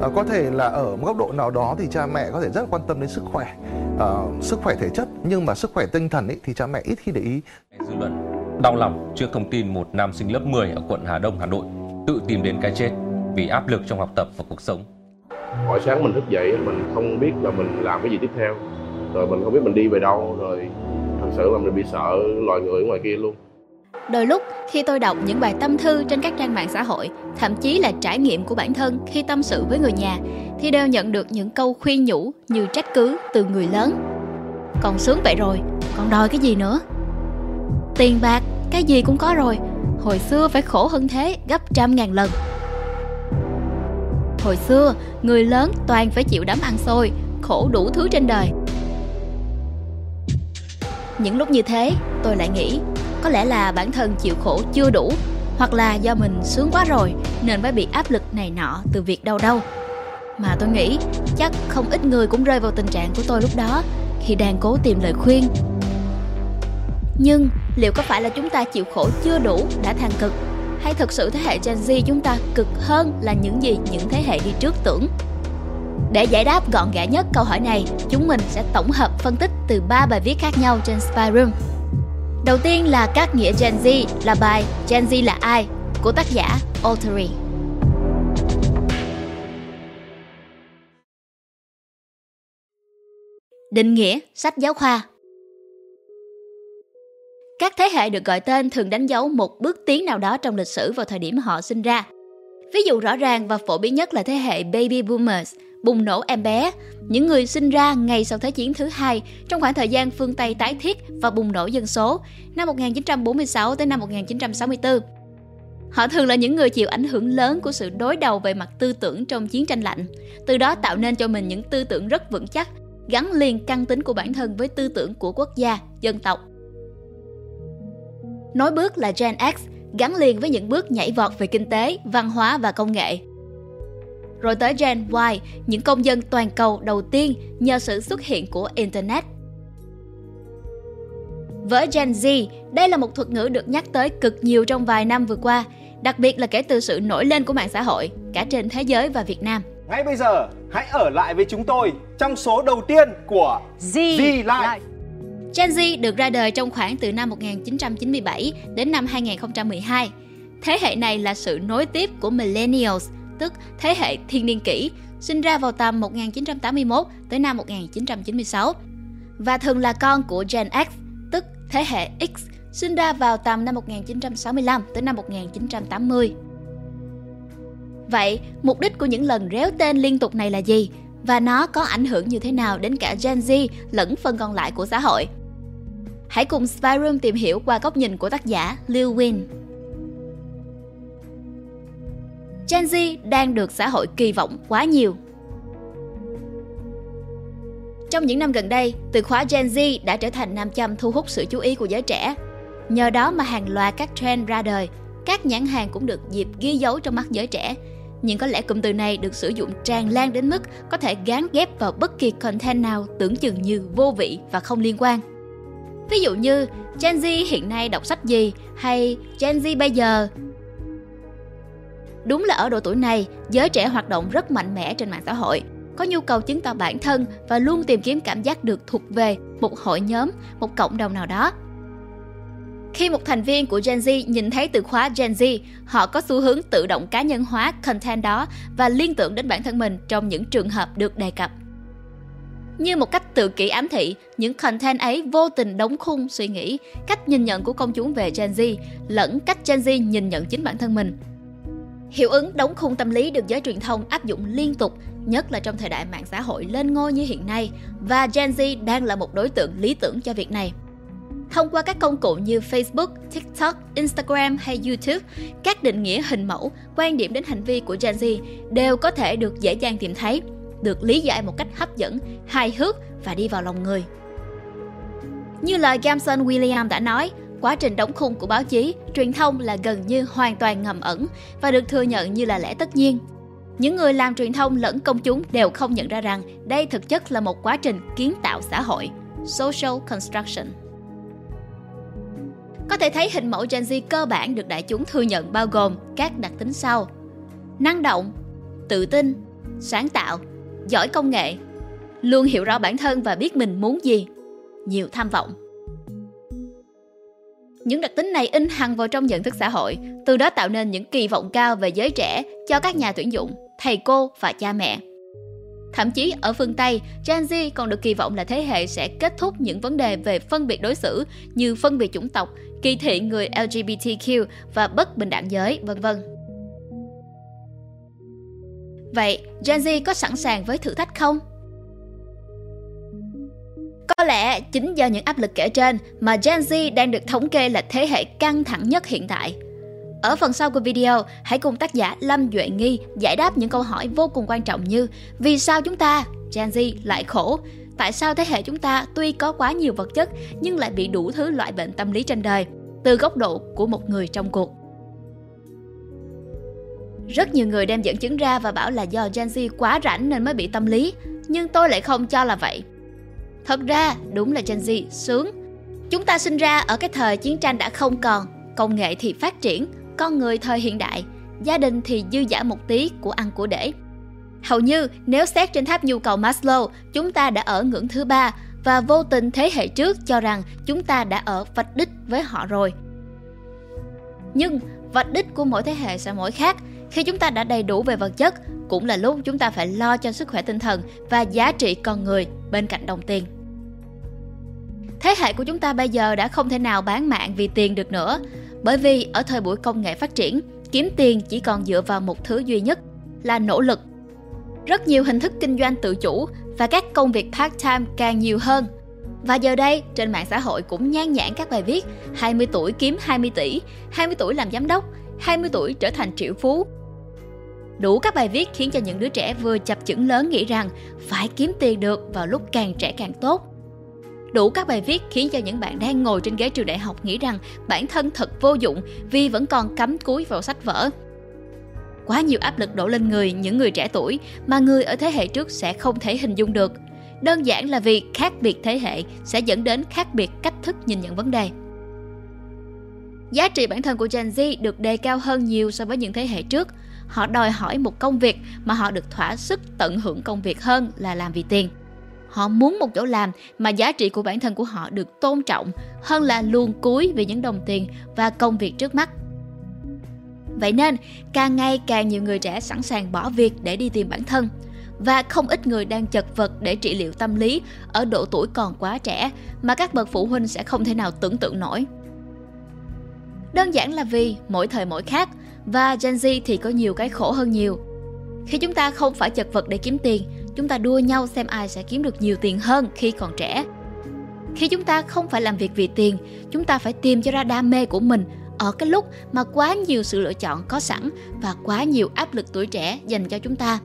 à, có thể là ở một góc độ nào đó thì cha mẹ có thể rất quan tâm đến sức khỏe uh, sức khỏe thể chất nhưng mà sức khỏe tinh thần ấy, thì cha mẹ ít khi để ý. Dư luận đau lòng trước thông tin một nam sinh lớp 10 ở quận Hà Đông Hà Nội tự tìm đến cái chết vì áp lực trong học tập và cuộc sống. Mỗi sáng mình thức dậy mình không biết là mình làm cái gì tiếp theo. Rồi mình không biết mình đi về đâu rồi thật sự là mình bị sợ loài người ở ngoài kia luôn Đôi lúc khi tôi đọc những bài tâm thư trên các trang mạng xã hội, thậm chí là trải nghiệm của bản thân khi tâm sự với người nhà, thì đều nhận được những câu khuyên nhủ như trách cứ từ người lớn. Còn sướng vậy rồi, còn đòi cái gì nữa? Tiền bạc, cái gì cũng có rồi, hồi xưa phải khổ hơn thế gấp trăm ngàn lần. Hồi xưa, người lớn toàn phải chịu đám ăn xôi, khổ đủ thứ trên đời. Những lúc như thế, tôi lại nghĩ có lẽ là bản thân chịu khổ chưa đủ hoặc là do mình sướng quá rồi nên mới bị áp lực này nọ từ việc đâu đâu mà tôi nghĩ chắc không ít người cũng rơi vào tình trạng của tôi lúc đó khi đang cố tìm lời khuyên nhưng liệu có phải là chúng ta chịu khổ chưa đủ đã than cực hay thực sự thế hệ Gen Z chúng ta cực hơn là những gì những thế hệ đi trước tưởng? Để giải đáp gọn gẽ nhất câu hỏi này, chúng mình sẽ tổng hợp phân tích từ ba bài viết khác nhau trên Spy Room. Đầu tiên là các nghĩa Gen Z là bài Gen Z là ai của tác giả Altery. Định nghĩa sách giáo khoa Các thế hệ được gọi tên thường đánh dấu một bước tiến nào đó trong lịch sử vào thời điểm họ sinh ra. Ví dụ rõ ràng và phổ biến nhất là thế hệ Baby Boomers, bùng nổ em bé, những người sinh ra ngay sau Thế chiến thứ hai trong khoảng thời gian phương Tây tái thiết và bùng nổ dân số năm 1946 tới năm 1964. Họ thường là những người chịu ảnh hưởng lớn của sự đối đầu về mặt tư tưởng trong chiến tranh lạnh, từ đó tạo nên cho mình những tư tưởng rất vững chắc, gắn liền căn tính của bản thân với tư tưởng của quốc gia, dân tộc. Nói bước là Gen X, gắn liền với những bước nhảy vọt về kinh tế, văn hóa và công nghệ, rồi tới Gen Y, những công dân toàn cầu đầu tiên nhờ sự xuất hiện của Internet. Với Gen Z, đây là một thuật ngữ được nhắc tới cực nhiều trong vài năm vừa qua, đặc biệt là kể từ sự nổi lên của mạng xã hội, cả trên thế giới và Việt Nam. Ngay bây giờ, hãy ở lại với chúng tôi trong số đầu tiên của Z, Z Live. Gen Z được ra đời trong khoảng từ năm 1997 đến năm 2012. Thế hệ này là sự nối tiếp của Millennials, tức thế hệ thiên niên kỷ, sinh ra vào tầm 1981 tới năm 1996 và thường là con của Gen X, tức thế hệ X, sinh ra vào tầm năm 1965 tới năm 1980. Vậy, mục đích của những lần réo tên liên tục này là gì? Và nó có ảnh hưởng như thế nào đến cả Gen Z lẫn phần còn lại của xã hội? Hãy cùng Spyroom tìm hiểu qua góc nhìn của tác giả Liu Win. Gen Z đang được xã hội kỳ vọng quá nhiều. Trong những năm gần đây, từ khóa Gen Z đã trở thành nam châm thu hút sự chú ý của giới trẻ. Nhờ đó mà hàng loạt các trend ra đời, các nhãn hàng cũng được dịp ghi dấu trong mắt giới trẻ. Nhưng có lẽ cụm từ này được sử dụng tràn lan đến mức có thể gán ghép vào bất kỳ content nào tưởng chừng như vô vị và không liên quan. Ví dụ như Gen Z hiện nay đọc sách gì hay Gen Z bây giờ Đúng là ở độ tuổi này, giới trẻ hoạt động rất mạnh mẽ trên mạng xã hội, có nhu cầu chứng tỏ bản thân và luôn tìm kiếm cảm giác được thuộc về một hội nhóm, một cộng đồng nào đó. Khi một thành viên của Gen Z nhìn thấy từ khóa Gen Z, họ có xu hướng tự động cá nhân hóa content đó và liên tưởng đến bản thân mình trong những trường hợp được đề cập. Như một cách tự kỷ ám thị, những content ấy vô tình đóng khung suy nghĩ, cách nhìn nhận của công chúng về Gen Z, lẫn cách Gen Z nhìn nhận chính bản thân mình, Hiệu ứng đóng khung tâm lý được giới truyền thông áp dụng liên tục, nhất là trong thời đại mạng xã hội lên ngôi như hiện nay, và Gen Z đang là một đối tượng lý tưởng cho việc này. Thông qua các công cụ như Facebook, TikTok, Instagram hay YouTube, các định nghĩa hình mẫu, quan điểm đến hành vi của Gen Z đều có thể được dễ dàng tìm thấy, được lý giải một cách hấp dẫn, hài hước và đi vào lòng người. Như lời Gamson William đã nói, quá trình đóng khung của báo chí, truyền thông là gần như hoàn toàn ngầm ẩn và được thừa nhận như là lẽ tất nhiên. Những người làm truyền thông lẫn công chúng đều không nhận ra rằng đây thực chất là một quá trình kiến tạo xã hội, social construction. Có thể thấy hình mẫu Gen Z cơ bản được đại chúng thừa nhận bao gồm các đặc tính sau. Năng động, tự tin, sáng tạo, giỏi công nghệ, luôn hiểu rõ bản thân và biết mình muốn gì, nhiều tham vọng. Những đặc tính này in hằn vào trong nhận thức xã hội, từ đó tạo nên những kỳ vọng cao về giới trẻ cho các nhà tuyển dụng, thầy cô và cha mẹ. Thậm chí ở phương Tây, Gen Z còn được kỳ vọng là thế hệ sẽ kết thúc những vấn đề về phân biệt đối xử như phân biệt chủng tộc, kỳ thị người LGBTQ và bất bình đẳng giới, vân vân. Vậy, Gen Z có sẵn sàng với thử thách không? Có lẽ chính do những áp lực kể trên mà Gen Z đang được thống kê là thế hệ căng thẳng nhất hiện tại. Ở phần sau của video, hãy cùng tác giả Lâm Duệ Nghi giải đáp những câu hỏi vô cùng quan trọng như Vì sao chúng ta, Gen Z, lại khổ? Tại sao thế hệ chúng ta tuy có quá nhiều vật chất nhưng lại bị đủ thứ loại bệnh tâm lý trên đời? Từ góc độ của một người trong cuộc. Rất nhiều người đem dẫn chứng ra và bảo là do Gen Z quá rảnh nên mới bị tâm lý, nhưng tôi lại không cho là vậy. Thật ra, đúng là Gen Z sướng. Chúng ta sinh ra ở cái thời chiến tranh đã không còn, công nghệ thì phát triển, con người thời hiện đại, gia đình thì dư giả một tí của ăn của để. Hầu như nếu xét trên tháp nhu cầu Maslow, chúng ta đã ở ngưỡng thứ ba và vô tình thế hệ trước cho rằng chúng ta đã ở vạch đích với họ rồi. Nhưng vạch đích của mỗi thế hệ sẽ mỗi khác. Khi chúng ta đã đầy đủ về vật chất, cũng là lúc chúng ta phải lo cho sức khỏe tinh thần và giá trị con người bên cạnh đồng tiền. Thế hệ của chúng ta bây giờ đã không thể nào bán mạng vì tiền được nữa, bởi vì ở thời buổi công nghệ phát triển, kiếm tiền chỉ còn dựa vào một thứ duy nhất là nỗ lực. Rất nhiều hình thức kinh doanh tự chủ và các công việc part-time càng nhiều hơn. Và giờ đây, trên mạng xã hội cũng nhan nhản các bài viết 20 tuổi kiếm 20 tỷ, 20 tuổi làm giám đốc, 20 tuổi trở thành triệu phú. Đủ các bài viết khiến cho những đứa trẻ vừa chập chững lớn nghĩ rằng phải kiếm tiền được vào lúc càng trẻ càng tốt Đủ các bài viết khiến cho những bạn đang ngồi trên ghế trường đại học nghĩ rằng bản thân thật vô dụng vì vẫn còn cắm cúi vào sách vở. Quá nhiều áp lực đổ lên người những người trẻ tuổi mà người ở thế hệ trước sẽ không thể hình dung được. Đơn giản là vì khác biệt thế hệ sẽ dẫn đến khác biệt cách thức nhìn nhận vấn đề. Giá trị bản thân của Gen Z được đề cao hơn nhiều so với những thế hệ trước. Họ đòi hỏi một công việc mà họ được thỏa sức tận hưởng công việc hơn là làm vì tiền. Họ muốn một chỗ làm mà giá trị của bản thân của họ được tôn trọng hơn là luôn cúi vì những đồng tiền và công việc trước mắt. Vậy nên, càng ngày càng nhiều người trẻ sẵn sàng bỏ việc để đi tìm bản thân và không ít người đang chật vật để trị liệu tâm lý ở độ tuổi còn quá trẻ mà các bậc phụ huynh sẽ không thể nào tưởng tượng nổi. Đơn giản là vì mỗi thời mỗi khác và Gen Z thì có nhiều cái khổ hơn nhiều. Khi chúng ta không phải chật vật để kiếm tiền, chúng ta đua nhau xem ai sẽ kiếm được nhiều tiền hơn khi còn trẻ. Khi chúng ta không phải làm việc vì tiền, chúng ta phải tìm cho ra đam mê của mình ở cái lúc mà quá nhiều sự lựa chọn có sẵn và quá nhiều áp lực tuổi trẻ dành cho chúng ta.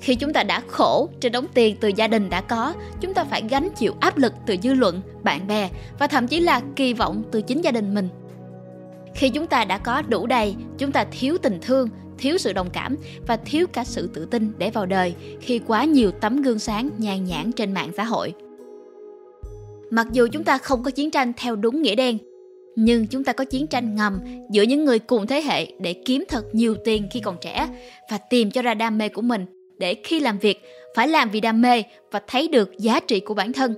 Khi chúng ta đã khổ trên đống tiền từ gia đình đã có, chúng ta phải gánh chịu áp lực từ dư luận, bạn bè và thậm chí là kỳ vọng từ chính gia đình mình khi chúng ta đã có đủ đầy chúng ta thiếu tình thương thiếu sự đồng cảm và thiếu cả sự tự tin để vào đời khi quá nhiều tấm gương sáng nhàn nhãn trên mạng xã hội. Mặc dù chúng ta không có chiến tranh theo đúng nghĩa đen, nhưng chúng ta có chiến tranh ngầm giữa những người cùng thế hệ để kiếm thật nhiều tiền khi còn trẻ và tìm cho ra đam mê của mình để khi làm việc phải làm vì đam mê và thấy được giá trị của bản thân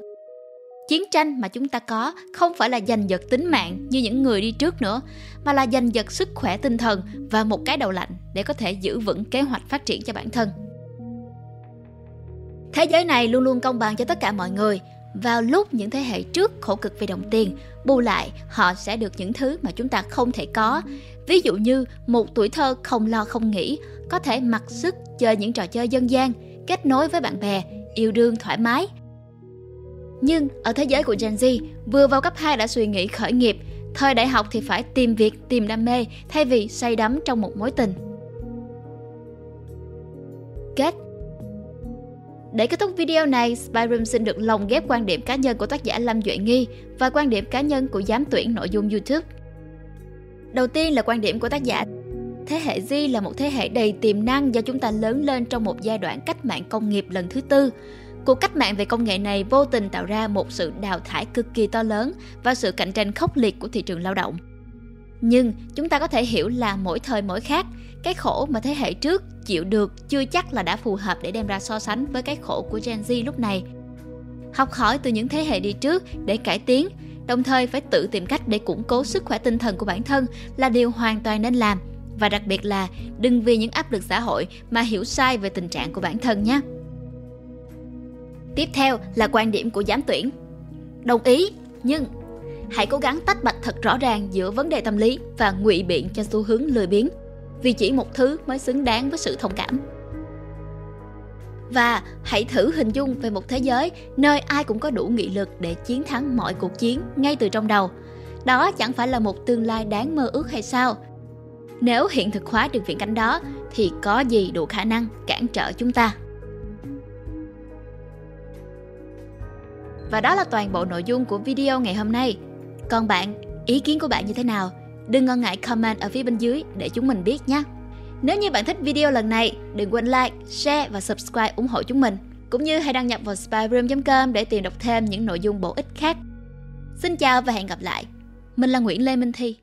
chiến tranh mà chúng ta có không phải là giành giật tính mạng như những người đi trước nữa, mà là giành giật sức khỏe tinh thần và một cái đầu lạnh để có thể giữ vững kế hoạch phát triển cho bản thân. Thế giới này luôn luôn công bằng cho tất cả mọi người vào lúc những thế hệ trước khổ cực vì đồng tiền, bù lại họ sẽ được những thứ mà chúng ta không thể có. Ví dụ như một tuổi thơ không lo không nghĩ, có thể mặc sức chơi những trò chơi dân gian, kết nối với bạn bè, yêu đương thoải mái nhưng ở thế giới của Gen Z, vừa vào cấp 2 đã suy nghĩ khởi nghiệp, thời đại học thì phải tìm việc, tìm đam mê thay vì say đắm trong một mối tình. Kết để kết thúc video này, Spyroom xin được lồng ghép quan điểm cá nhân của tác giả Lâm Duệ Nghi và quan điểm cá nhân của giám tuyển nội dung YouTube. Đầu tiên là quan điểm của tác giả. Thế hệ Z là một thế hệ đầy tiềm năng do chúng ta lớn lên trong một giai đoạn cách mạng công nghiệp lần thứ tư. Cuộc cách mạng về công nghệ này vô tình tạo ra một sự đào thải cực kỳ to lớn và sự cạnh tranh khốc liệt của thị trường lao động. Nhưng chúng ta có thể hiểu là mỗi thời mỗi khác, cái khổ mà thế hệ trước chịu được chưa chắc là đã phù hợp để đem ra so sánh với cái khổ của Gen Z lúc này. Học hỏi từ những thế hệ đi trước để cải tiến, đồng thời phải tự tìm cách để củng cố sức khỏe tinh thần của bản thân là điều hoàn toàn nên làm và đặc biệt là đừng vì những áp lực xã hội mà hiểu sai về tình trạng của bản thân nhé. Tiếp theo là quan điểm của giám tuyển. Đồng ý, nhưng hãy cố gắng tách bạch thật rõ ràng giữa vấn đề tâm lý và ngụy biện cho xu hướng lười biếng vì chỉ một thứ mới xứng đáng với sự thông cảm. Và hãy thử hình dung về một thế giới nơi ai cũng có đủ nghị lực để chiến thắng mọi cuộc chiến ngay từ trong đầu. Đó chẳng phải là một tương lai đáng mơ ước hay sao? Nếu hiện thực hóa được viễn cảnh đó thì có gì đủ khả năng cản trở chúng ta? Và đó là toàn bộ nội dung của video ngày hôm nay còn bạn ý kiến của bạn như thế nào đừng ngần ngại comment ở phía bên dưới để chúng mình biết nhé nếu như bạn thích video lần này, đừng quên like, share và subscribe ủng hộ chúng mình. Cũng như hãy đăng nhập vào spyroom.com để tìm đọc thêm những nội dung bổ ích khác. Xin chào và hẹn gặp lại. Mình là Nguyễn Lê Minh Thi.